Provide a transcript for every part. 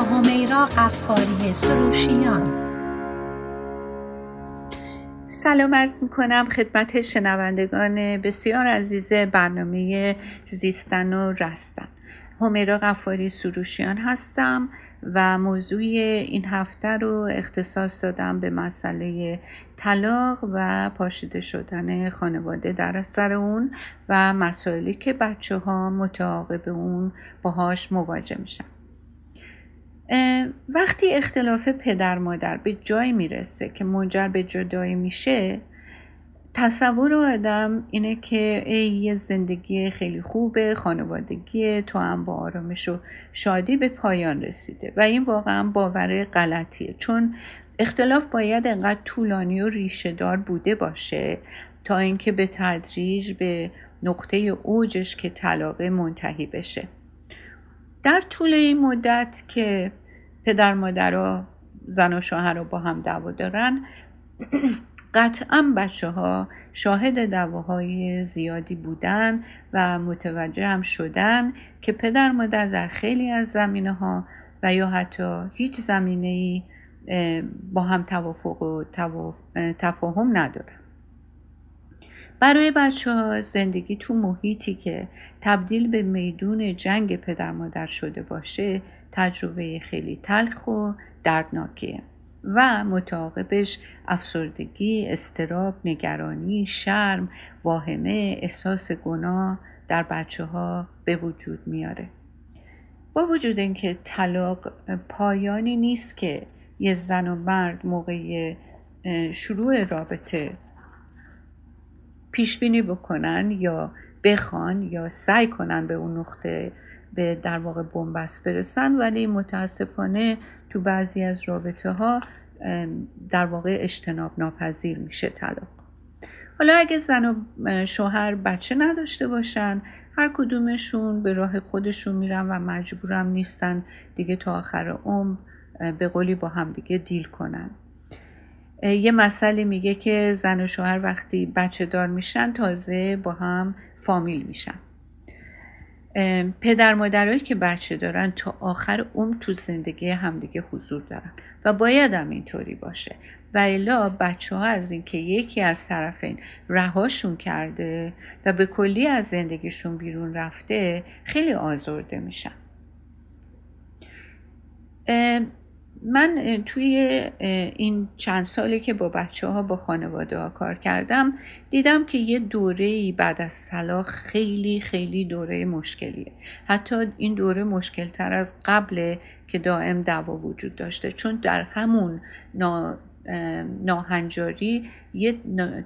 همیرا قفاری سروشیان. سلام ارز می‌کنم خدمت شنوندگان بسیار عزیز برنامه زیستن و رستن. همیرا قفاری سروشیان هستم و موضوع این هفته رو اختصاص دادم به مسئله طلاق و پاشیده شدن خانواده در اثر اون و مسائلی که بچه ها متعاقب اون باهاش مواجه میشن. وقتی اختلاف پدر مادر به جای می‌رسه که منجر به جدایی میشه تصور آدم اینه که ای یه زندگی خیلی خوبه خانوادگی تو هم با آرامش و شادی به پایان رسیده و این واقعا باور غلطیه. چون اختلاف باید انقدر طولانی و ریشه دار بوده باشه تا اینکه به تدریج به نقطه اوجش که طلاقه منتهی بشه. در طول این مدت که پدر مادر زن و شوهر رو با هم دعوا دارن. قطعا بچه ها شاهد دعواهای زیادی بودن و متوجه هم شدن که پدر مادر در خیلی از زمینه ها و یا حتی هیچ زمینه ای با هم توافق و تفاهم ندارن. برای بچه ها زندگی تو محیطی که تبدیل به میدون جنگ پدر مادر شده باشه تجربه خیلی تلخ و دردناکیه و متعاقبش افسردگی، استراب، نگرانی، شرم، واهمه، احساس گناه در بچه ها به وجود میاره. با وجود اینکه طلاق پایانی نیست که یه زن و مرد موقع شروع رابطه پیش بینی بکنن یا بخوان یا سعی کنن به اون نقطه به در واقع بنبست برسن ولی متاسفانه تو بعضی از رابطه ها در واقع اجتناب ناپذیر میشه طلاق. حالا اگه زن و شوهر بچه نداشته باشن هر کدومشون به راه خودشون میرن و مجبورم نیستن دیگه تا آخر عمر به قولی با هم دیگه دیل کنن. یه مسئله میگه که زن و شوهر وقتی بچه دار میشن تازه با هم فامیل میشن. پدر مادرهایی که بچه دارن تا آخر عمر تو زندگی همدیگه حضور دارن و باید هم اینطوری باشه. و الا بچه ها از اینکه یکی از طرفین رهاشون کرده و به کلی از زندگیشون بیرون رفته خیلی آزرده میشن. من توی این چند سالی که با بچه ها با خانواده ها کار کردم دیدم که یه دوره بعد از طلاق خیلی خیلی دوره مشکلیه. حتی این دوره مشکل تر از قبل که دائم دعوا وجود داشته. چون در همون ناهنجاری یه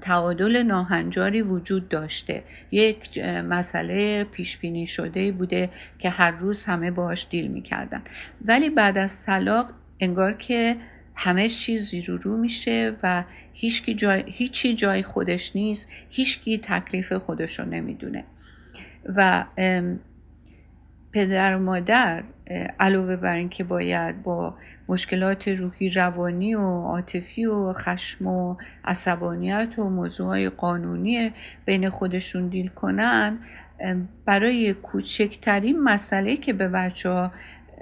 تعادل ناهنجاری وجود داشته. یک مسئله پیش بینی شده بوده که هر روز همه باهاش دیل می‌کردن. ولی بعد از طلاق انگار که همه چیز زیر رو میشه و هیچی جای, هیچی جای خودش نیست هیچکی تکلیف خودش رو نمی‌دونه. و پدر و مادر علاوه بر اینکه باید با مشکلات روحی روانی و عاطفی و خشم و عصبانیت و موضوعهای قانونی بین خودشون دیل کنن برای کوچکترین مسئله که به بچه ها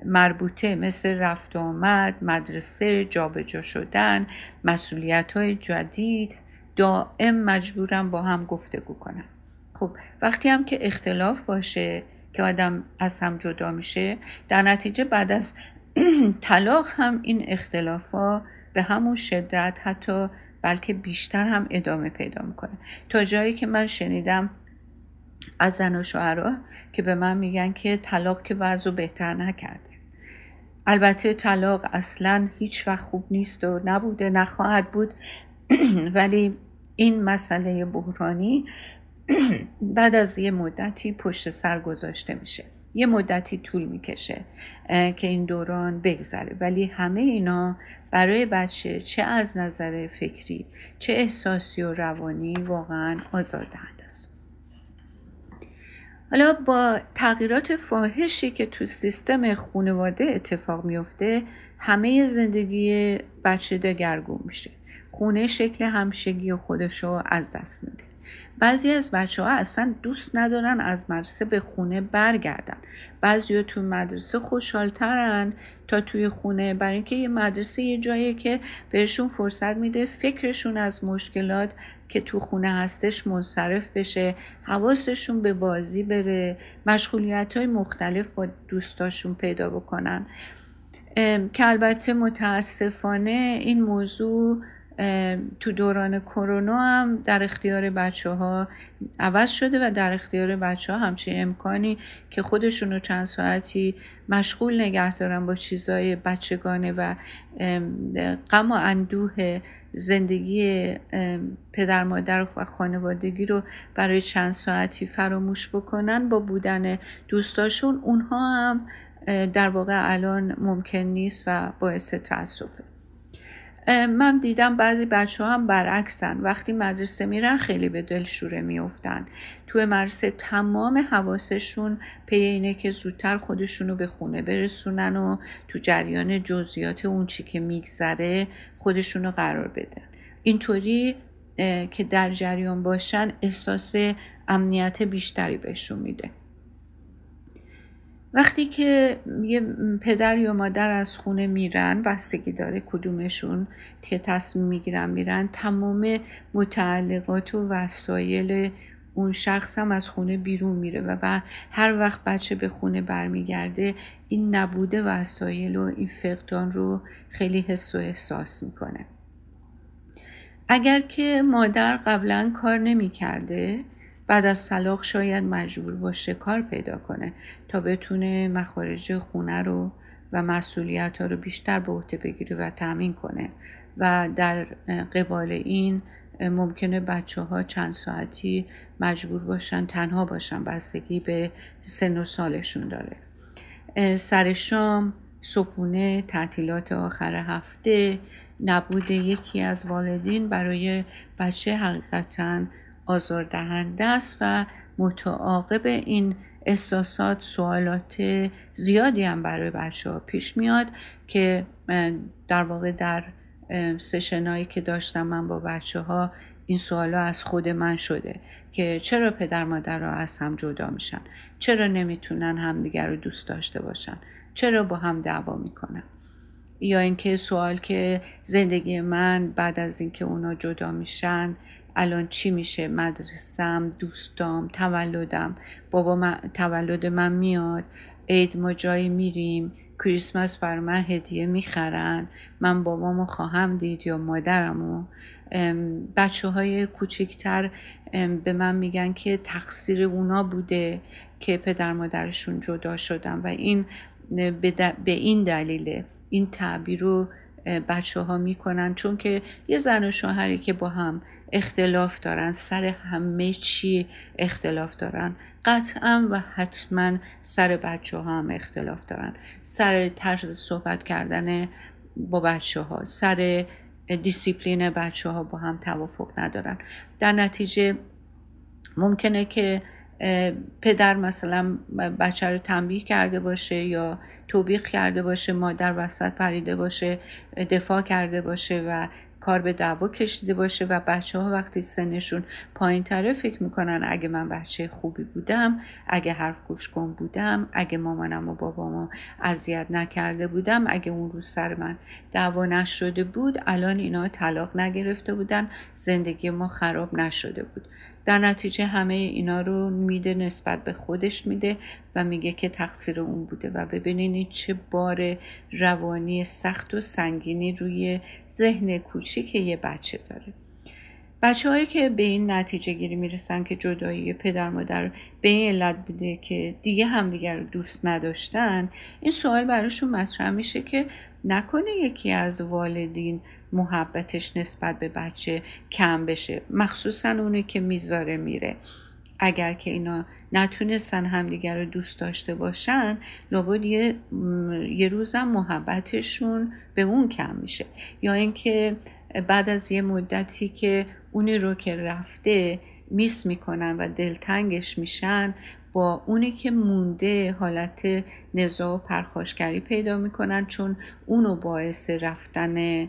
مربوطه مثل رفت آمد مدرسه جابجا شدن مسئولیت های جدید دائم مجبورم با هم گفتگو کنم. خب وقتی هم که اختلاف باشه که آدم از هم جدا میشه در نتیجه بعد از طلاق هم این اختلاف ها به همون شدت حتی بلکه بیشتر هم ادامه پیدا می‌کنه. تا جایی که من شنیدم از زن و شوهرها که به من میگن که طلاق که وضع بهتر نکرده. البته طلاق اصلا هیچ وقت خوب نیست و نبوده نخواهد بود. ولی این مسئله بحرانی بعد از یه مدتی پشت سر گذاشته میشه. یه مدتی طول می‌کشه که این دوران بگذره. ولی همه اینا برای بچه چه از نظر فکری چه احساسی و روانی واقعا آزاردهنده. حالا با تغییرات فاحشی که تو سیستم خانواده اتفاق میفته همه زندگی بچه دگرگون میشه. خونه شکل همشگی خودش رو از دست میده. بعضی از بچه ها اصلا دوست ندارن از مدرسه به خونه برگردن. بعضی توی مدرسه خوشحالترن تا توی خونه برای اینکه یه مدرسه یه جاییه که بهشون فرصت میده فکرشون از مشکلات که تو خونه هستش منصرف بشه حواسشون به بازی بره مشغولیت های مختلف با دوستاشون پیدا بکنن. که البته متاسفانه این موضوع تو دوران کرونا هم در اختیار بچه ها عوض شده و در اختیار بچه ها همچه امکانی که خودشون رو چند ساعتی مشغول نگه دارن با چیزای بچگانه و غم و اندوه زندگی پدر مادر و خانوادگی رو برای چند ساعتی فراموش بکنن با بودن دوستاشون اونها هم در واقع الان ممکن نیست و باعث تاسفه من دیدم بعضی بچه هم برعکسن. وقتی مدرسه میرن خیلی به دلشوره میفتن توی مدرسه تمام حواسشون پی اینه که زودتر خودشون رو به خونه برسونن و تو جریان جزئیات اون چی که میگذره خودشون رو قرار بدن. اینطوری که در جریان باشن احساس امنیت بیشتری بهشون میده. وقتی که یه پدر یا مادر از خونه میرن بستگی داره کدومشون که تصمیم می‌گیرن میرن تمام متعلقات و وسایل اون شخص هم از خونه بیرون میره و, هر وقت بچه به خونه برمیگرده این نبوده وسایل و این فقدان رو خیلی حس و احساس می‌کنه. اگر که مادر قبلا کار نمی‌کرده بعد از طلاق شاید مجبور باشه کار پیدا کنه تا بتونه مخارج خونه رو و مسئولیت ها رو بیشتر به عهده بگیره و تامین کنه. و در قبال این ممکنه بچه ها چند ساعتی مجبور باشن تنها باشن بستگی به سن و سالشون داره. سر شام صبحونه تعطیلات آخر هفته نبود یکی از والدین برای بچه حقیقتا آزاردهنده است و متعاقب این احساسات سوالات زیادی هم برای بچه ها پیش میاد که در واقع در سشنایی که داشتم من با بچه ها این سوالا از خود من شده که چرا پدر مادر را از هم جدا میشن؟ چرا نمی‌تونن همدیگر رو دوست داشته باشن؟ چرا با هم دعوا می‌کنن؟ یا اینکه سوال که زندگی من بعد از اینکه اونا جدا میشن الان چی میشه؟ مدرسم دوستام تولدم. بابا من، تولد من میاد. عید ما جایی میریم. کریسمس بر من هدیه می‌خرن. من بابامو خواهم دید یا مادرمو. بچه های کوچکتر به من میگن که تقصیر اونا بوده که پدر مادرشون جدا شدن و این به این دلیل این تعبیر رو بچه ها می‌کنن. چون که یه زن و شوهری که با هم اختلاف دارن سر همه چی اختلاف دارن. قطعا و حتما سر بچه ها هم اختلاف دارن. سر طرز صحبت کردن با بچه ها سر دیسیپلین بچه ها با هم توافق ندارن. در نتیجه ممکنه که پدر مثلا بچه رو تنبیه کرده باشه یا توبیخ کرده باشه مادر وسط پریده باشه دفاع کرده باشه و کار به دعوا کشیده باشه و بچه ها وقتی سنشون پایین تره فکر می‌کنن اگه من بچه خوبی بودم اگه حرف گوش کن بودم اگه مامانم و بابامو اذیت نکرده بودم اگه اون روز سر من دعوا نشده بود الان اینا طلاق نگرفته بودن زندگی ما خراب نشده بود. در نتیجه همه اینا رو میده نسبت به خودش میده و میگه که تقصیر اون بوده. و ببینید چه بار روانی سخت و سنگینی روی ذهن کوچیک یه بچه داره. بچه هایی که به این نتیجه گیری می‌رسن که جدایی پدر مادر به این علت بوده که دیگه همدیگر رو دوست نداشتن این سوال براشون مطرح میشه که نکنه یکی از والدین محبتش نسبت به بچه کم بشه. مخصوصا اونی که می‌ذاره میره. اگر که اینا نتونستن همدیگر رو دوست داشته باشن لابد یه, یه روزم محبتشون به اون کم میشه. یا اینکه بعد از یه مدتی که اونی رو که رفته میس می‌کنن و دلتنگش میشن با اونی که مونده حالت نزاع و پرخاشگری پیدا می‌کنن چون اونو باعث رفتن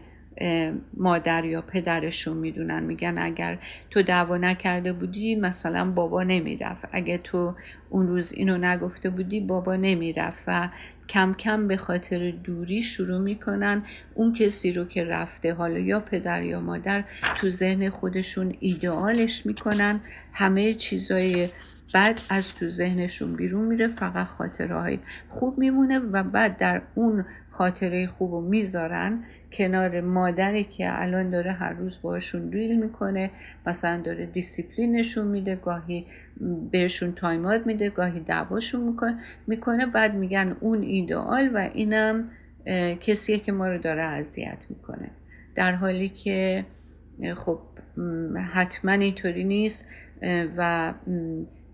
مادر یا پدرشون می‌دونن میگن اگر تو دعوا نکرده بودی مثلا بابا نمی‌رفت. اگه تو اون روز اینو نگفته بودی بابا نمی‌رفت. و کم کم به خاطر دوری شروع می‌کنن اون کسی رو که رفته حالا یا پدر یا مادر تو ذهن خودشون ایدئالش می‌کنن. همه چیزای بعد از تو ذهنشون بیرون میره فقط خاطره های خوب میمونه و بعد در اون خاطره خوب رو می‌ذارن کنار مادری که الان داره هر روز باشون deal می‌کنه مثلا داره دیسیپلینشون میده گاهی بهشون time out میده گاهی دعواشون می‌کنه بعد میگن اون ایدئال و اینم کسیه که ما رو داره اذیت می‌کنه. در حالی که خب حتما اینطوری نیست و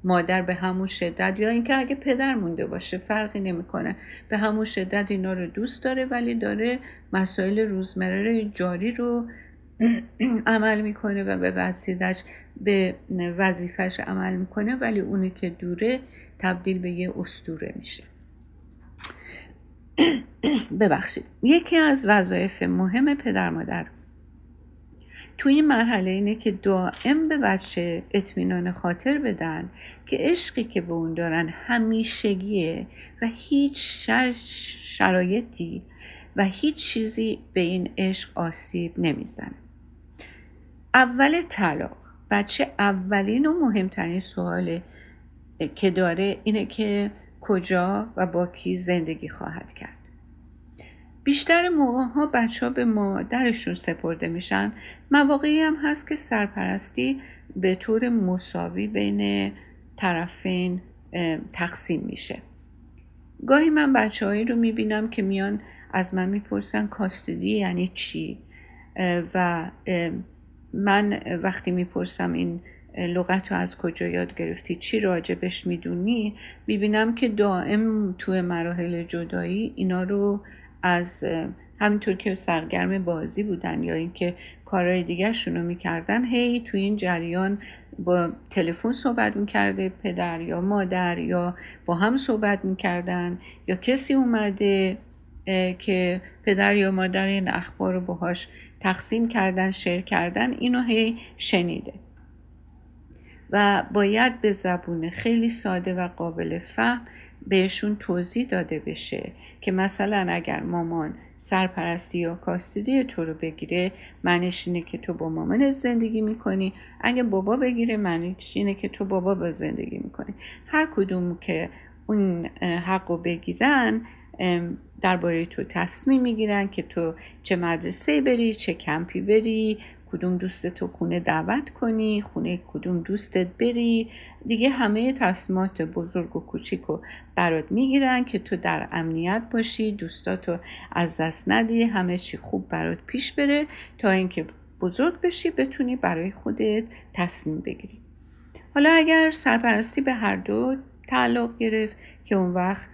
مادر به همون شدت یا اینکه اگه پدر مونده باشه فرقی نمی‌کنه. به همون شدت اینا رو دوست داره ولی داره مسائل روزمره جاری رو عمل می‌کنه و به وسیلش به وظیفش عمل می‌کنه ولی اونی که دوره تبدیل به یه استوره میشه. ببخشید. یکی از وظایف مهم پدر مادر تو این مرحله اینه که دائم به بچه اطمینان خاطر بدن که عشقی که به اون دارن همیشگیه و هیچ شرایطی و هیچ چیزی به این عشق آسیب نمی‌زنه. اول طلاق. بچه اولین و مهمترین سوال که داره اینه که کجا و با کی زندگی خواهد کرد. بیشتر موقع ها بچه ها به مادرشون سپرده میشن. مواقعی هم هست که سرپرستی به طور مساوی بین طرفین تقسیم میشه. گاهی من بچه هایی رو می‌بینم که میان از من می‌پرسن کاستدی یعنی چی؟ و من وقتی می‌پرسم این لغت رو از کجا یاد گرفتی چی راجبش می‌دونی؟ می‌بینم که دائم توی مراحل جدایی اینا رو از همینطور که سرگرم بازی بودن یا اینکه کارهای دیگرشون رو می‌کردن هی تو این جریان با تلفن صحبت می‌کرده پدر یا مادر یا با هم صحبت می‌کردن یا کسی اومده که پدر یا مادر این اخبار رو باهاش تقسیم کردن شیر کردن اینو هی شنیده. و باید به زبون خیلی ساده و قابل فهم بهشون توضیح داده بشه که مثلا اگر مامان سرپرستی یا کاستیدی تو رو بگیره معنیش اینه که تو با مامان زندگی می‌کنی. اگه بابا بگیره معنیش اینه که تو بابا با زندگی می‌کنی. هر کدوم که اون حق رو بگیرن درباره تو تصمیم می‌گیرن که تو چه مدرسه بری چه کمپی بری کدوم دوست تو خونه دعوت کنی خونه کدوم دوستت بری. دیگه همه تصمیمات بزرگ و کوچیک رو برات می‌گیرن که تو در امنیت باشی دوستاتو از دست ندی همه چی خوب برات پیش بره تا اینکه بزرگ بشی بتونی برای خودت تصمیم بگیری. حالا اگر سرپرستی به هر دو تعلق گرفت که اون وقت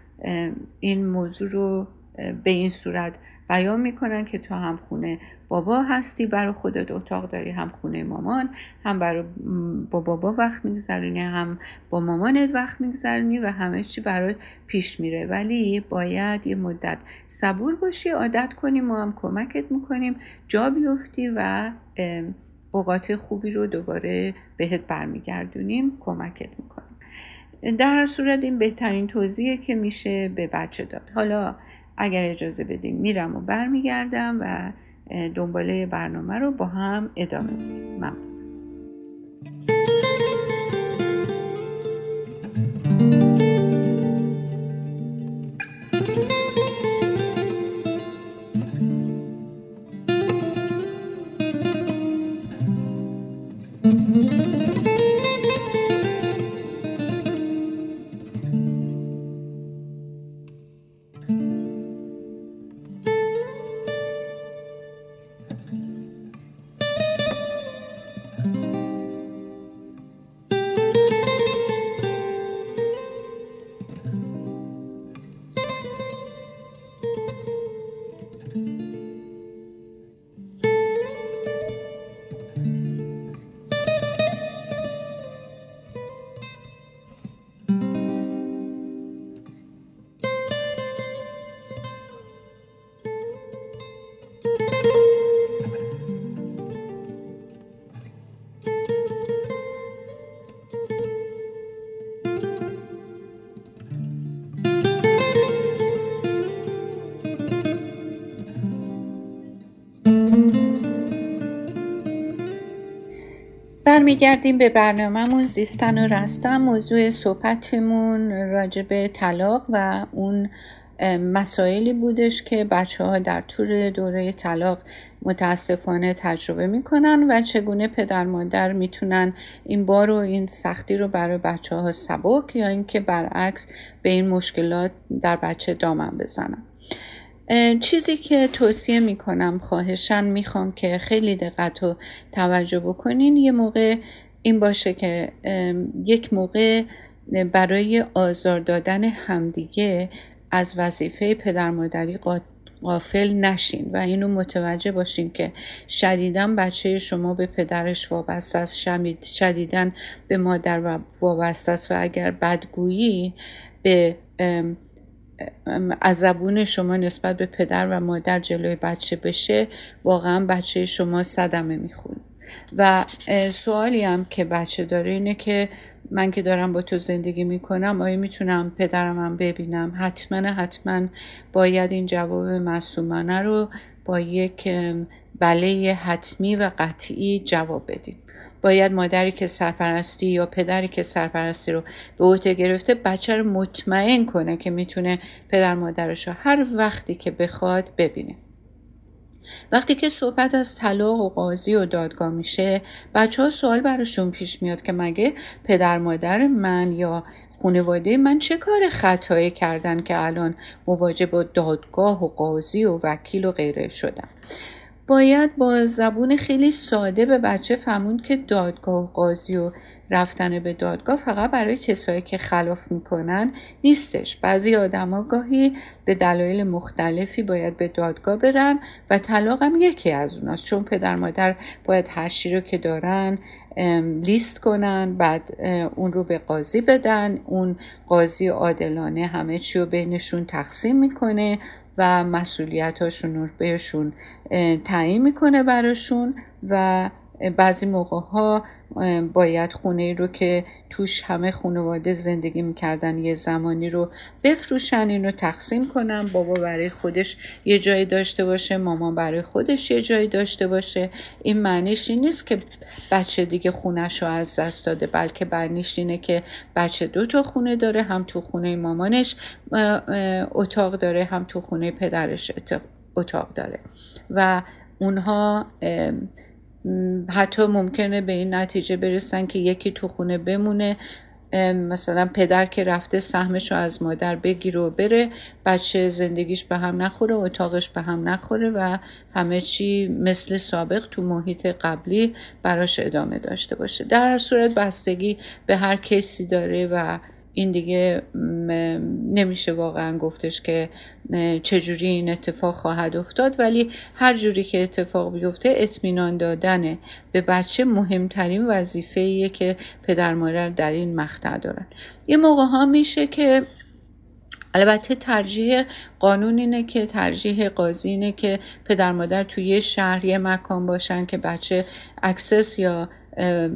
این موضوع رو به این صورت بیان می‌کنن که تو هم خونه بابا هستی برای خودت اتاق داری هم خونه مامان هم برای با بابا وقت میگذرونی هم با مامانت وقت میگذرونی و همه چی برات پیش میره. ولی باید یه مدت صبور باشی عادت کنی ما هم کمکت می‌کنیم. جا بیفتی و اوقات خوبی رو دوباره بهت برمیگردونیم کمکت می‌کنیم. در صورت این بهترین توضیحه که میشه به بچه داد. حالا اگر اجازه بدین میرم و برمیگردم و دنباله برنامه رو با هم ادامه میدیم ممنون. برمیگردیم به برنامهمون زیستن و رستن موضوع صحبتمون راجع به طلاق و اون مسائلی بودش که بچه ها در طول دوره طلاق متاسفانه تجربه می‌کنن و چگونه پدر مادر می‌تونن این بار و این سختی رو برای بچه ها سبک یا اینکه برعکس به این مشکلات در بچه دامن بزنن. چیزی که توصیه می‌کنم خواهشن می‌خوام که خیلی دقت و توجه بکنین. یه موقع این باشه که یک موقع برای آزار دادن همدیگه از وظیفه پدر مادری غافل نشین و اینو متوجه باشین که شدیدن بچه شما به پدرش وابسته است شدیدن به مادر وابسته است و اگر بدگویی به از زبون شما نسبت به پدر و مادر جلوی بچه بشه واقعا بچه شما صدمه می‌خونه. و سوالی هم که بچه داره اینه که من که دارم با تو زندگی می‌کنم آیا می‌تونم پدرم هم ببینم؟ حتما حتما باید این جواب مسئومانه رو با یک بله حتمی و قطعی جواب بدیم باید مادری که سرپرستی یا پدری که سرپرستی رو به عهده گرفته بچه رو مطمئن کنه که می‌تونه پدر مادرش رو هر وقتی که بخواد ببینه. وقتی که صحبت از طلاق و قاضی و دادگاه میشه بچه ها سوال براشون پیش میاد که مگه پدر مادر من یا خانواده من چه کار خطایی کردن که الان مواجه با دادگاه و قاضی و وکیل و غیره شدن؟ باید با زبون خیلی ساده به بچه فهموند که دادگاه و قاضی و رفتن به دادگاه فقط برای کسایی که خلاف می‌کنن نیستش. بعضی آدما گاهی به دلایل مختلفی باید به دادگاه برن و طلاق هم یکی از اوناست. چون پدر مادر باید هر رو که دارن لیست کنن بعد اون رو به قاضی بدن. اون قاضی عادلانه همه چی رو بینشون تقسیم می‌کنه. و مسئولیت هاشون رو بهشون تعیین می‌کنه براشون و بعضی موقع ها باید خونه رو که توش همه خانواده زندگی می‌کردن یه زمانی رو بفروشن اینو تقسیم کنن. بابا برای خودش یه جایی داشته باشه مامان برای خودش یه جایی داشته باشه. این معنیش این نیست که بچه دیگه خونش رو از دست داده بلکه برنیش اینه که بچه دو تا خونه داره هم تو خونه مامانش اتاق داره هم تو خونه پدرش اتاق داره. و اونها حتی ممکنه به این نتیجه برسن که یکی تو خونه بمونه. مثلا پدر که رفته سهمش رو از مادر بگیره و بره بچه زندگیش به هم نخوره اتاقش به هم نخوره و همه چی مثل سابق تو محیط قبلی براش ادامه داشته باشه. در صورت بستگی به هر کسی داره و این دیگه نمیشه واقعا گفتش که چجوری این اتفاق خواهد افتاد ولی هر جوری که اتفاق بیفته اطمینان دادن به بچه مهمترین وظیفه که پدر مادر در این مقطع دارن. یه موقع ها میشه که البته ترجیح قانون اینه که ترجیح قاضی اینه که پدر مادر توی یه شهر یه مکان باشن که بچه access یا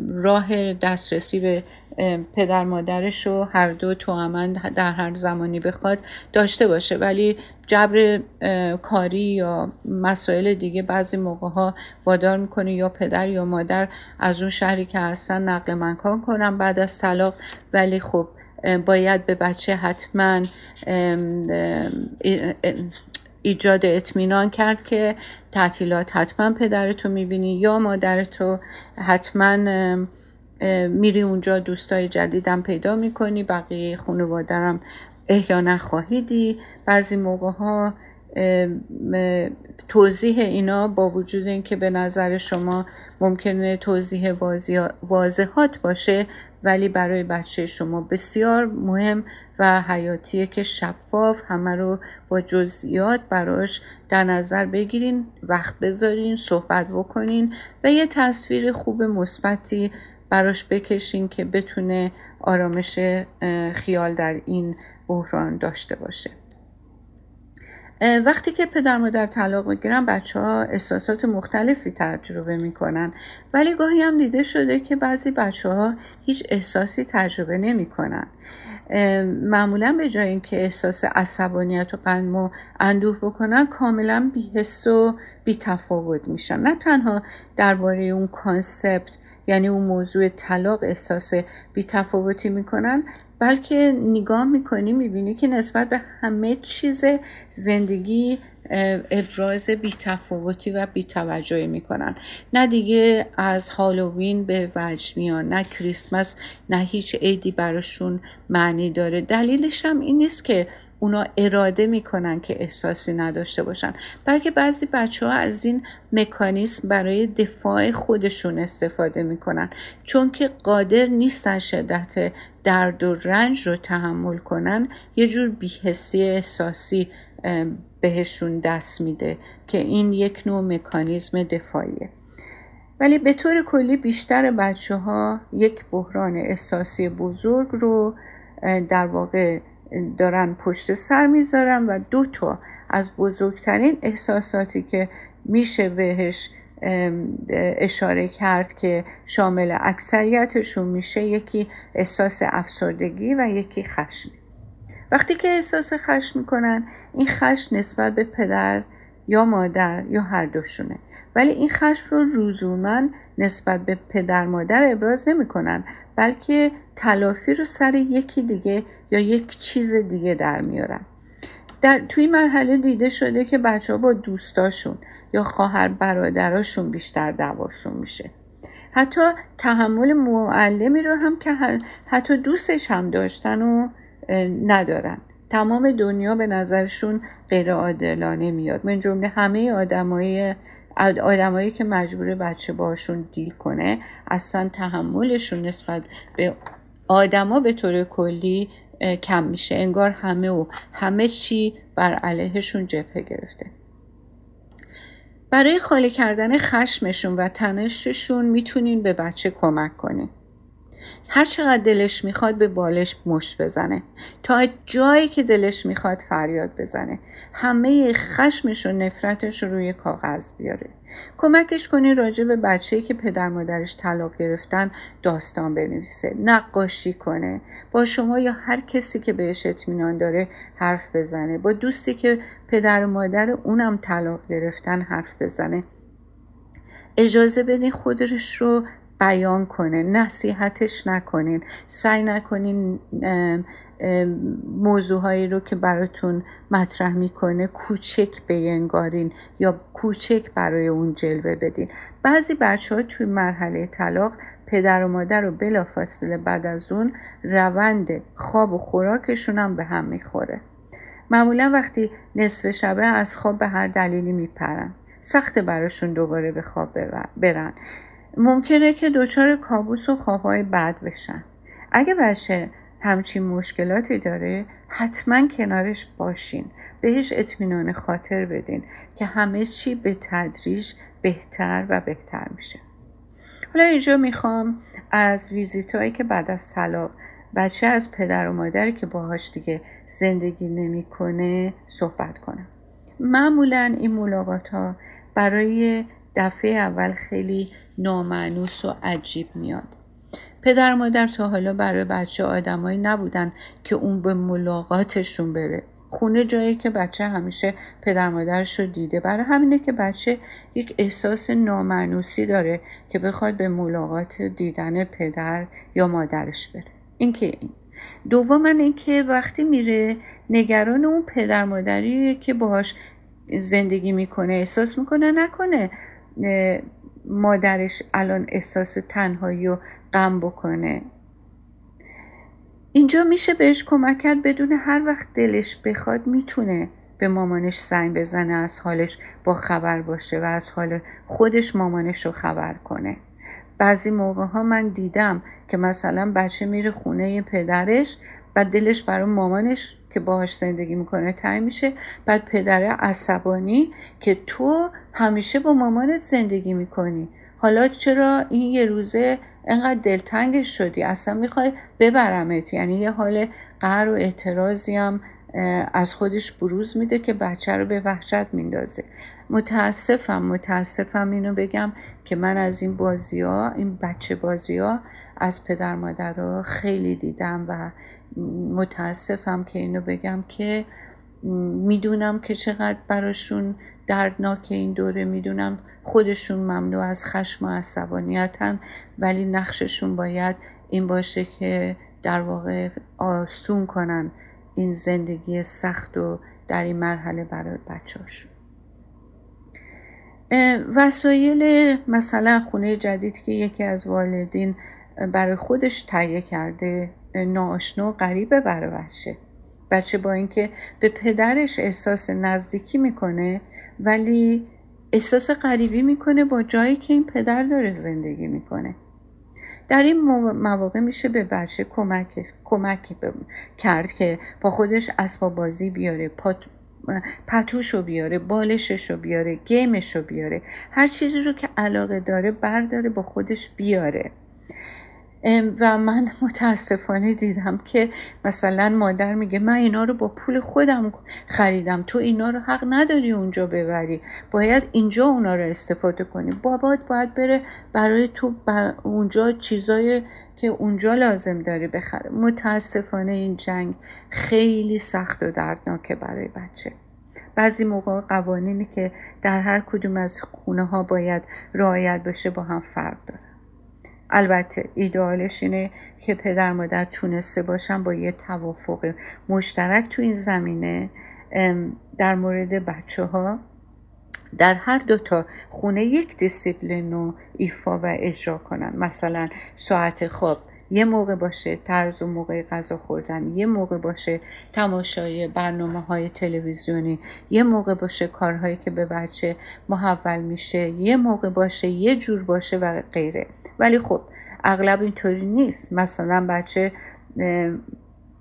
راه دسترسی به پدر مادرش رو هر دو تو در هر زمانی بخواد داشته باشه. ولی جبر کاری یا مسائل دیگه بعضی موقع ها وادار می‌کنه یا پدر یا مادر از اون شهری که هستن نقل مکان کنن بعد از طلاق. ولی خب باید به بچه حتما ایجاد اطمینان کرد که تعطیلات حتما پدرتو می‌بینی یا مادرتو حتما میری اونجا دوستای جدیدم پیدا می‌کنی بقیه خانوادرم احیا نخواهیدی. بعضی موقع ها توضیح اینا با وجود اینکه به نظر شما ممکنه توضیح واضحات باشه ولی برای بچه شما بسیار مهم و حیاتیه که شفاف همه رو با جزئیات براش در نظر بگیرین وقت بذارین صحبت بکنین و یه تصویر خوب مثبتی براش بکشین که بتونه آرامش خیال در این بحران داشته باشه. وقتی که پدر مادر طلاق بگیرن بچه ها احساسات مختلفی تجربه می‌کنن. ولی گاهی هم دیده شده که بعضی بچه ها هیچ احساسی تجربه نمی‌کنن. معمولا به جای اینکه احساس عصبانیت و غم و اندوه بکنن کاملا بیحس و بیتفاوت میشن. نه تنها درباره اون کانسپت یعنی اون موضوع طلاق احساس بیتفاوتی می‌کنن بلکه نگاه می‌کنی می‌بینی که نسبت به همه چیز زندگی ابراز بیتفاوتی و بیتوجهی می‌کنن. نه دیگه از هالووین به وجد میان نه کریسمس نه هیچ عیدی براشون معنی داره. دلیلش هم این نیست که اونا اراده می‌کنن که احساسی نداشته باشن بلکه بعضی بچه ها از این مکانیسم برای دفاع خودشون استفاده می‌کنن. چون که قادر نیستن شدت درد و رنج رو تحمل کنن یه جور بیحسی احساسی بهشون دست میده که این یک نوع مکانیزم دفاعیه. ولی به طور کلی بیشتر بچه ها یک بحران احساسی بزرگ رو در واقع دارن پشت سر می‌ذارن و دو تا از بزرگترین احساساتی که میشه بهش اشاره کرد که شامل اکثریتشون میشه یکی احساس افسردگی و یکی خشم. وقتی که احساس خشم می‌کنن این خشم نسبت به پدر یا مادر یا هر دوشونه. ولی این خشم رو روزومن نسبت به پدر مادر ابراز نمی‌کنن بلکه تلافی رو سر یکی دیگه یا یک چیز دیگه در میارن. در توی مرحله دیده شده که بچه ها با دوستاشون یا خواهر برادراشون بیشتر دعواشون میشه. حتی تحمل معلمی رو هم که حتی دوستش هم داشتن و ندارن. تمام دنیا به نظرشون غیر عادلانه میاد. من جمله همه آدمای آدمایی که مجبور بچه باشون دیل کنه اصلا تحملشون نسبت به آدما به طور کلی کم میشه. انگار همه و همه چی بر علیهشون جبهه گرفته. برای خالی کردن خشمشون و تنششون می‌تونین به بچه کمک کنین. هر چقدر دلش می‌خواد به بالش مشت بزنه. تا جایی که دلش می‌خواد فریاد بزنه. همه خشمش و نفرتش رو روی کاغذ بیاره. کمکش کنی راجع به بچه که پدر مادرش طلاق گرفتن داستان بنویسه. نقاشی کنه. با شما یا هر کسی که بهش اطمینان داره حرف بزنه. با دوستی که پدر و مادر اونم طلاق گرفتن حرف بزنه. اجازه بدین خودش رو بیان کنه نصیحتش نکنین سعی نکنین موضوعهایی رو که براتون مطرح می‌کنه کوچک بینگارین یا کوچک برای اون جلوه بدین. بعضی بچه ها توی مرحله طلاق پدر و مادر رو بلافاصله بعد از اون روند خواب و خوراکشون هم به هم می‌خوره. معمولا وقتی نصف شبه از خواب به هر دلیلی میپرن سخت براشون دوباره به خواب برن. ممکنه که دچار کابوس و خوابهای بد بشن. اگه بچه همچین مشکلاتی داره حتما کنارش باشین. بهش اطمینان خاطر بدین که همه چی به تدریج بهتر و بهتر میشه. حالا اینجا می‌خوام از ویزیت هایی که بعد از طلاق بچه از پدر و مادری که باهاش دیگه زندگی نمی‌کنه صحبت کنم. معمولا این ملاقات ها برای دفعه اول خیلی نامعنوس و عجیب میاد. پدر مادر تا حالا برای بچه آدمایی نبودن که اون به ملاقاتشون بره. خونه جایی که بچه همیشه پدر مادرش رو دیده. برای همینه که بچه یک احساس نامعنوسی داره که بخواد به ملاقات دیدن پدر یا مادرش بره. این که این. دوم اینکه وقتی میره نگران اون پدر مادری که باهاش زندگی می‌کنه احساس می‌کنه نکنه. مادرش الان احساس تنهایی و غم بکنه. اینجا میشه بهش کمک کرد بدون هر وقت دلش بخواد می‌تونه به مامانش زنگ بزنه از حالش با خبر باشه و از حال خودش مامانش رو خبر کنه. بعضی موقع ها من دیدم که مثلا بچه میره خونه پدرش و دلش برای مامانش که باهاش زندگی می‌کنه تنگ میشه. بعد پدر عصبانی که تو همیشه با مامانت زندگی می‌کنی. حالا چرا این یه روزه انقدر دلتنگ شدی؟ اصلا می‌خوای ببرمت. یعنی یه حال قهر و اعتراضی هم از خودش بروز میده که بچه رو به وحشت میندازه. متاسفم متاسفم اینو بگم که من از این بازی ها این بچه بازی ها از پدر مادر رو خیلی دیدم و متاسفم که اینو بگم که می‌دونم که چقدر براشون دردناک این دوره می‌دونم خودشون ممنوع از خشم و عصبانیتن ولی نقششون باید این باشه که در واقع آسون کنن این زندگی سخت و در این مرحله برای بچهاشون وسایل مثلا خونه جدید که یکی از والدین برای خودش تهیه کرده ناآشنا و غریبه برای بچه بچه با اینکه به پدرش احساس نزدیکی می‌کنه ولی احساس غریبی می‌کنه با جایی که این پدر داره زندگی می‌کنه. در این مواقع میشه به بچه کمک, کمک کرد که با خودش اسباب بازی بیاره پتوش رو بیاره بالشش رو بیاره گیمش رو بیاره. هر چیزی رو که علاقه داره برداره با خودش بیاره. و من متاسفانه دیدم که مثلا مادر میگه من اینا رو با پول خودم خریدم. تو اینا رو حق نداری اونجا ببری. باید اینجا اونا رو استفاده کنی. بابات باید بره برای تو اونجا چیزای که اونجا لازم داری بخره. متاسفانه این جنگ خیلی سخت و دردناکه برای بچه. بعضی موقع قوانینی که در هر کدوم از خونه ها باید رعایت بشه با هم فرق داره. البته ایدئالش اینه که پدر مادر تونسته باشن با یه توافق مشترک تو این زمینه. در مورد بچه ها در هر دوتا خونه یک دیسیپلین رو ایفا و اجرا کنن. مثلا ساعت خواب یه موقع باشه طرز و موقع غذا خوردن یه موقع باشه تماشای برنامه های تلویزیونی یه موقع باشه کارهایی که به بچه محول میشه یه موقع باشه یه جور باشه و غیره. ولی خب اغلب اینطوری نیست. مثلا بچه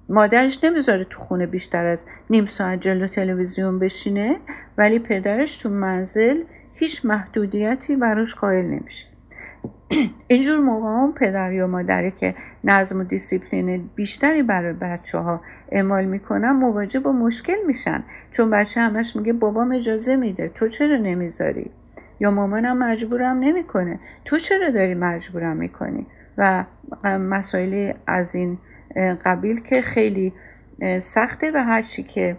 مادرش نمی‌ذاره تو خونه بیشتر از نیم ساعت جلو تلویزیون بشینه ولی پدرش تو منزل هیچ محدودیتی براش قائل نمیشه. اینجور موقع هم پدر یا مادری که نظم و دیسیپلین بیشتری برای بچه ها اعمال می‌کنن مواجه با مشکل میشن. چون بچه همش میگه بابام اجازه میده تو چرا نمی‌ذاری؟ یا مامانم مجبورم نمی‌کنه. تو چرا داری مجبورم می‌کنی؟ و مسائلی از این قبیل که خیلی سخته و هرچی که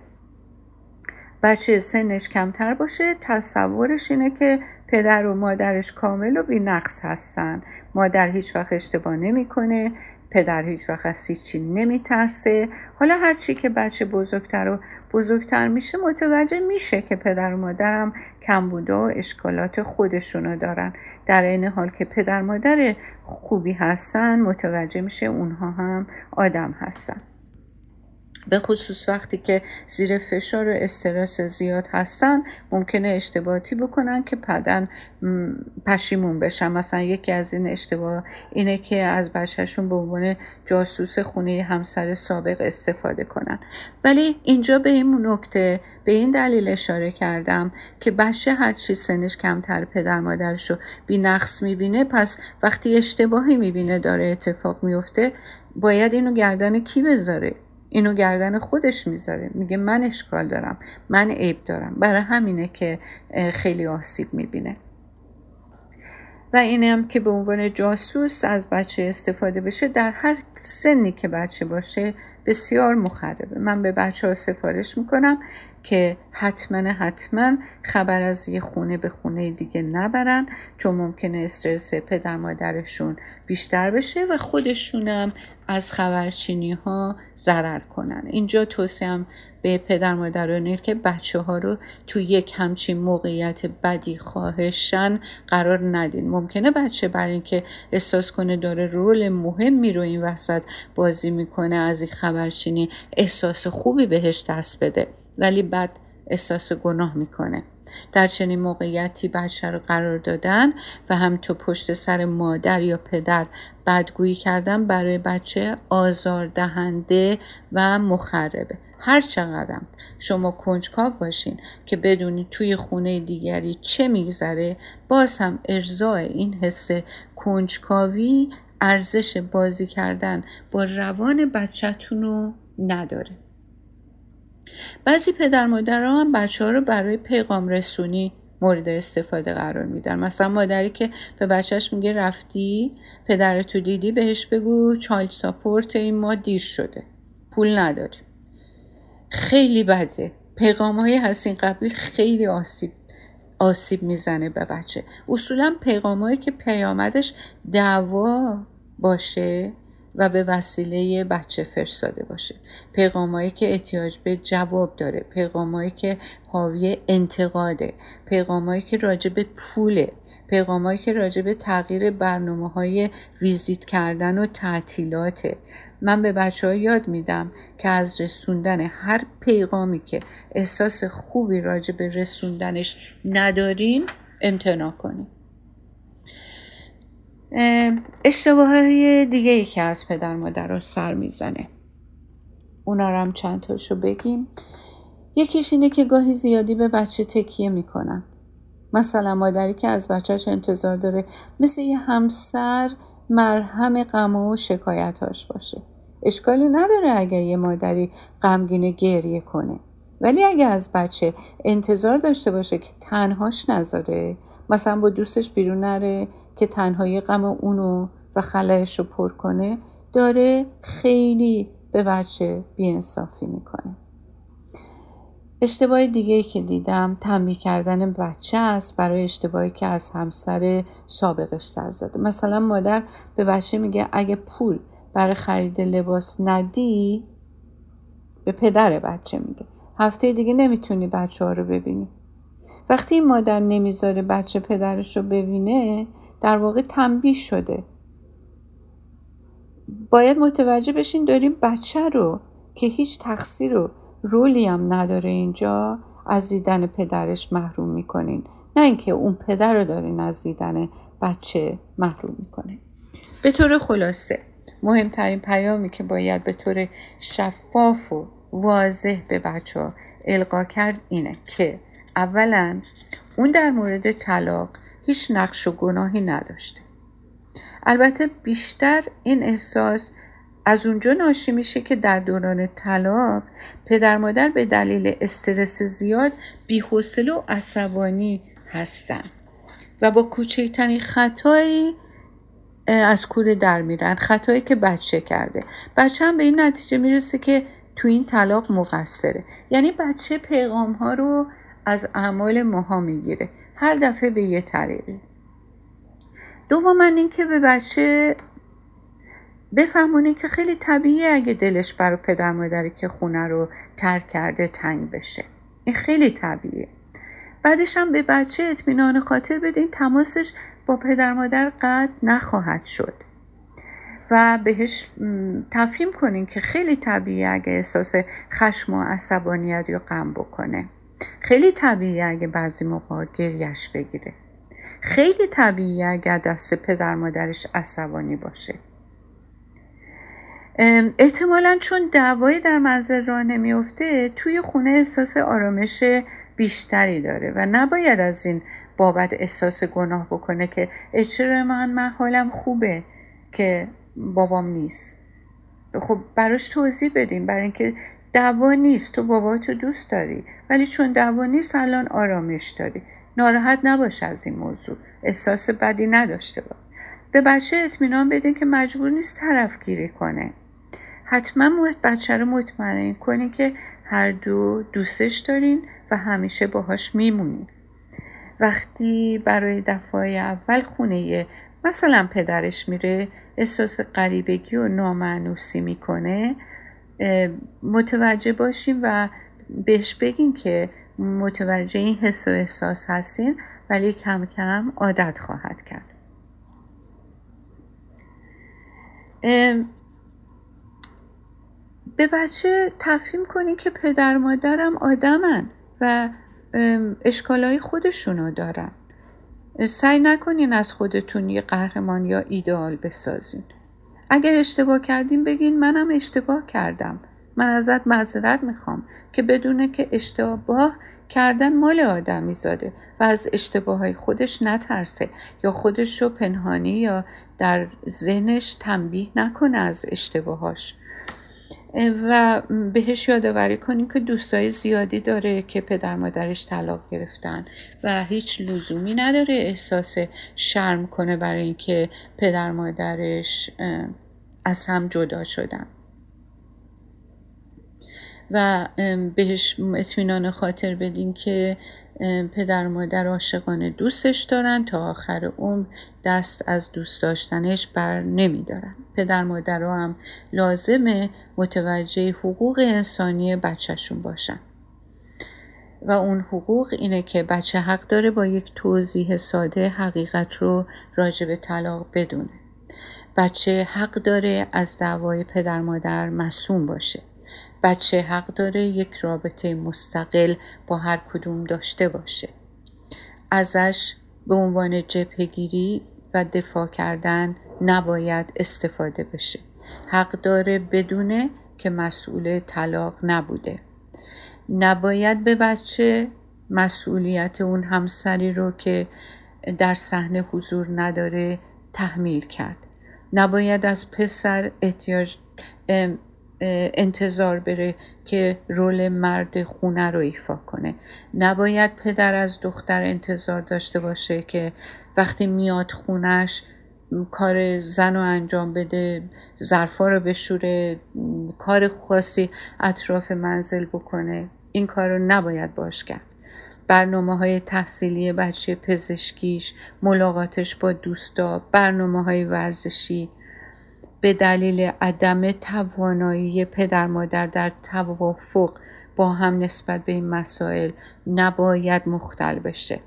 بچه سنش کمتر باشه تصورش اینه که پدر و مادرش کامل و بی نقص هستن. مادر هیچ وقت اشتباه نمی‌کنه پدر هیچ وقت از هیچی نمیترسه. حالا هرچی که بچه بزرگتر و بزرگتر میشه متوجه میشه که پدر و مادرم کمبوده و اشکالات خودشونو دارن. در این حال که پدر مادر خوبی هستن متوجه میشه اونها هم آدم هستن. به خصوص وقتی که زیر فشار و استرس زیاد هستن ممکنه اشتباهاتی بکنن که پدن پشیمون بشن. مثلا یکی از این اشتباه اینه که از بچهشون به عنوان جاسوس خونه همسر سابق استفاده کنن. ولی اینجا به این نکته به این دلیل اشاره کردم که بچه هرچی سنش کمتر پدر مادرش رو بی نقص می‌بینه پس وقتی اشتباهی می‌بینه داره اتفاق میفته باید اینو گردن کی بذاره؟ اینو گردن خودش می‌ذاره. میگه من اشکال دارم من عیب دارم. برای همینه که خیلی آسیب می‌بینه. و اینم که به عنوان جاسوس از بچه استفاده بشه در هر سنی که بچه باشه بسیار مخربه. من به بچه ها سفارش می‌کنم که حتما حتما خبر از یه خونه به خونه دیگه نبرن چون ممکنه استرس پدر مادرشون بیشتر بشه و خودشونم از خبرچینی ها ضرر کنن. اینجا توصیم به پدر مادرانه که بچه ها رو تو یک همچین موقعیت بدی خواهشن قرار ندین. ممکنه بچه برای اینکه احساس کنه داره رول مهمی رو این وسط بازی می‌کنه از این خبرچینی احساس خوبی بهش دست بده ولی بعد احساس گناه می‌کنه. در چنین موقعیتی بچه رو قرار دادن و هم تو پشت سر مادر یا پدر بدگویی کردن برای بچه آزار دهنده و مخربه. هر چقدرم شما کنجکاو باشین که بدونید توی خونه دیگری چه میگذره باز هم ارزای این حس کنجکاوی ارزش بازی کردن با روان بچهتون رو نداره. بعضی پدر مادر هم بچه ها رو برای پیغام رسونی مورد استفاده قرار میدن. مثلا مادری که به بچهش میگه رفتی پدرتو دیدی بهش بگو چایلد ساپورت این ما دیر شده. پول نداریم. خیلی بده. پیغام های هستین قبیل خیلی آسیب آسیب می‌زنه به بچه. اصولا پیغامهایی که پیامدش دعوا باشه و به وسیله بچه فرستاده باشه. پیغامهایی که احتیاج به جواب داره. پیغامهایی که حاوی انتقاده. پیغامهایی که راجع به پوله. پیغامهایی که راجع به تغییر برنامه های ویزیت کردن و تعطیلاته. من به بچه ها یاد میدم که از رسوندن هر پیغامی که احساس خوبی راجع به رسوندنش ندارین امتناع کنیم. اشتباه های دیگه ای که از پدر مادر رو سر می‌زنه. اونا رو هم چند تاشو بگیم. یکیش اینه که گاهی زیادی به بچه تکیه می‌کنن. مثلا مادری که از بچهش انتظار داره مثل یه همسر مرهم غم و شکایتاش باشه. اشکالی نداره اگر یه مادری غمگین گریه کنه. ولی اگه از بچه انتظار داشته باشه که تنهاش نذاره مثلا با دوستش بیرون نره که تنهایی غم اونو و خلایش رو پر کنه داره خیلی به بچه بیانصافی می‌کنه. اشتباه دیگه که دیدم تنبیه کردن بچه است برای اشتباهی که از همسر سابقش سر زده. مثلا مادر به بچه میگه اگه پول برای خرید لباس ندی به پدر بچه میگه. هفته دیگه نمی‌تونی بچه ها رو ببینی. وقتی مادر نمی‌ذاره بچه پدرش رو ببینه در واقع تنبیه شده. باید متوجه بشین داریم بچه رو که هیچ تقصیر و رولی هم نداره اینجا از دیدن پدرش محروم می‌کنین. نه اینکه اون پدر رو دارین از دیدن بچه محروم می‌کنه به طور خلاصه مهمترین پیامی که باید به طور شفاف و واضح به بچه ها القا کرد اینه که اولا اون در مورد طلاق هیچ نقش و گناهی نداشته. البته بیشتر این احساس از اونجا ناشی میشه که در دوران طلاق پدر مادر به دلیل استرس زیاد بیحوصله و عصبانی هستن و با کوچکترین خطایی از کوره در میرن. خطایی که بچه کرده. بچه هم به این نتیجه می‌رسه که تو این طلاق مقصره. یعنی بچه پیغام ها رو از اعمال ماها می‌گیره. هر دفعه به یه طریقی. دوما اینکه به بچه بفهمونه که خیلی طبیعیه اگه دلش برای پدر مادری که خونه رو ترک کرده تنگ بشه. این خیلی طبیعیه. بعدش هم به بچه اطمینان خاطر بدین تماسش با پدر مادر قطع نخواهد شد. و بهش تفهیم کنین که خیلی طبیعیه اگه احساس خشم و عصبانیت یا غم بکنه. خیلی طبیعیه اگه بعضی موقع گریش بگیره. خیلی طبیعیه اگر دست پدر مادرش عصبانی باشه. احتمالا چون دعوایی در منزل راه نمیفته توی خونه احساس آرامش بیشتری داره و نباید از این بابت احساس گناه بکنه که چرا من من خوبه که بابام نیست؟ خب براش توضیح بدیم برای اینکه دعوا نیست. تو بابا تو دوست داری. ولی چون دعوا نیست الان آرامش داری. ناراحت نباش از این موضوع. احساس بدی نداشته باش. به بچه اطمینان بدین که مجبور نیست طرف گیری کنه. حتما بچه رو مطمئن کنین که هر دو دوستش دارین و همیشه باهاش میمونین. وقتی برای دفعه اول خونه مثلا پدرش میره احساس غریبگی و نامعنوسی می‌کنه متوجه باشیم و بهش بگین که متوجه این حس و احساس هستین ولی کم کم عادت خواهد کرد. به بچه تفهیم کنین که پدر مادرم آدمن و اشکالای خودشونو دارن. سعی نکنین از خودتون یه قهرمان یا ایدئال بسازین. اگر اشتباه کردین بگین منم اشتباه کردم. من ازت معذرت می‌خوام که بدونه که اشتباه کردن مال آدمی زاده و از اشتباه های خودش نترسه یا خودش رو پنهانی یا در ذهنش تنبیه نکنه از اشتباهاش. و بهش یادآوری کنیم که دوستای زیادی داره که پدر مادرش طلاق گرفتن و هیچ لزومی نداره احساس شرم کنه برای اینکه پدر مادرش از هم جدا شدن. و بهش اطمینان خاطر بدین که پدر و مادر عاشقانه دوستش دارن تا آخر عمر دست از دوست داشتنش بر نمیدارن. پدر مادر هم لازمه متوجه حقوق انسانی بچهشون باشن. و اون حقوق اینه که بچه حق داره با یک توضیح ساده حقیقت رو راجع به طلاق بدونه. بچه حق داره از دعوای پدر مادر مسوم باشه. بچه حق داره یک رابطه مستقل با هر کدوم داشته باشه. ازش به عنوان جبهگیری و دفاع کردن نباید استفاده بشه. حق داره بدونه که مسئول طلاق نبوده. نباید به بچه مسئولیت اون همسری رو که در صحنه حضور نداره تحمیل کرد. نباید از پسر احتیاج انتظار بره که رول مرد خونه رو ایفا کنه. نباید پدر از دختر انتظار داشته باشه که وقتی میاد خونش کار زن رو انجام بده ظرفا رو بشوره کار خاصی اطراف منزل بکنه. این کار رو نباید باش کرد. برنامه های تحصیلی بچه پزشکیش ملاقاتش با دوستا برنامه های ورزشی به دلیل عدم توانایی پدر مادر در توافق با هم نسبت به این مسائل نباید مختل بشه.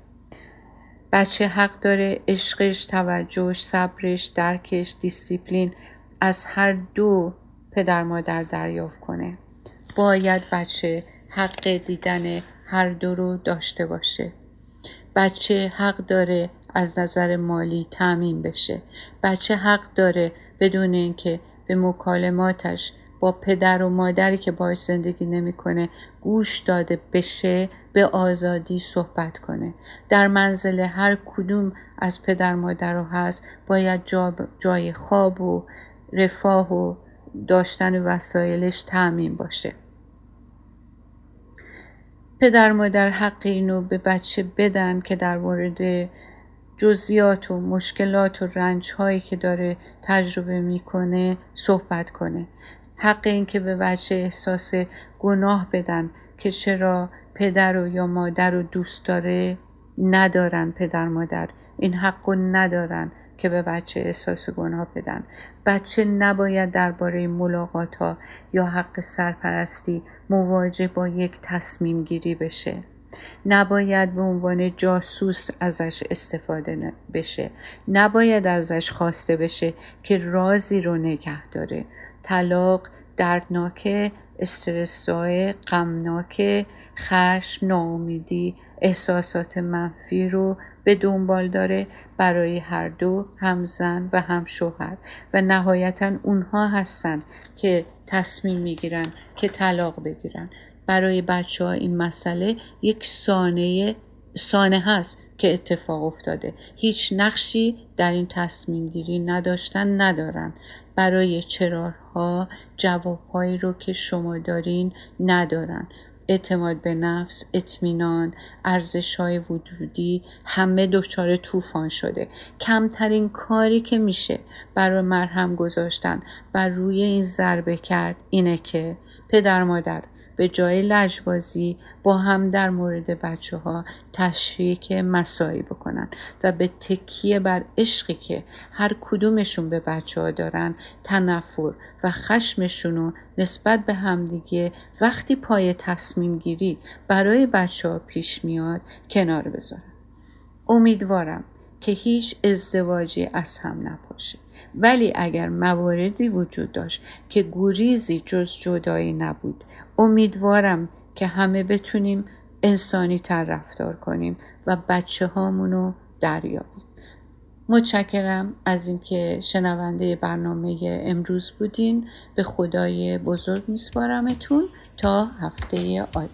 بچه حق داره عشقش توجهش صبرش درکش دیسیپلین از هر دو پدر مادر دریافت کنه. باید بچه حق دیدن هر دو رو داشته باشه. بچه حق داره از نظر مالی تعمین بشه. بچه حق داره بدون اینکه به مکالماتش با پدر و مادری که باش زندگی نمی‌کنه گوش داده بشه به آزادی صحبت کنه. در منزل هر کدوم از پدر مادر رو هست. باید جا جای خواب و رفاه و داشتن وسایلش تعمین باشه. پدر مادر حق اینو به بچه بدن که در مورد جزئیات و مشکلات و رنج هایی که داره تجربه می‌کنه صحبت کنه. حق این که به بچه احساس گناه بدن که چرا پدر و یا مادر رو دوست داره ندارن پدر مادر. این حق رو ندارن که به بچه احساس گناه بدن. بچه نباید درباره ملاقات ها یا حق سرپرستی مواجه با یک تصمیم گیری بشه. نباید به عنوان جاسوس ازش استفاده بشه. نباید ازش خواسته بشه که رازی رو نگه داره. طلاق دردناکه استرسای غمناک خشم ناامیدی احساسات منفی رو به دنبال داره برای هر دو هم زن و هم شوهر. و نهایتا اونها هستن که تصمیم می‌گیرن که طلاق بگیرن. برای بچه ها این مسئله یک سانه سانه هست که اتفاق افتاده. هیچ نقشی در این تصمیم گیری نداشتن ندارن. برای چرارها جوابهایی رو که شما دارین ندارن. اعتماد به نفس اطمینان ارزش های وجودی همه دچار طوفان شده. کمترین کاری که میشه برای مرهم گذاشتن بر روی این ضربه کرد اینه که پدر مادر به جای لجبازی با هم در مورد بچه ها تشریک مسایی بکنن و به تکیه بر عشقی که هر کدومشون به بچه ها دارن تنفر و خشمشون رو نسبت به همدیگه وقتی پای تصمیم گیری برای بچه ها پیش میاد کنار بذارن. امیدوارم که هیچ ازدواجی از هم نپاشه ولی اگر مواردی وجود داشت که گریزی جز جدایی نبود امیدوارم که همه بتونیم انسانی تر رفتار کنیم و بچه هامونو دریابیم. متشکرم از اینکه شنونده برنامه امروز بودین. به خدای بزرگ میسپارمتون تا هفته آینده.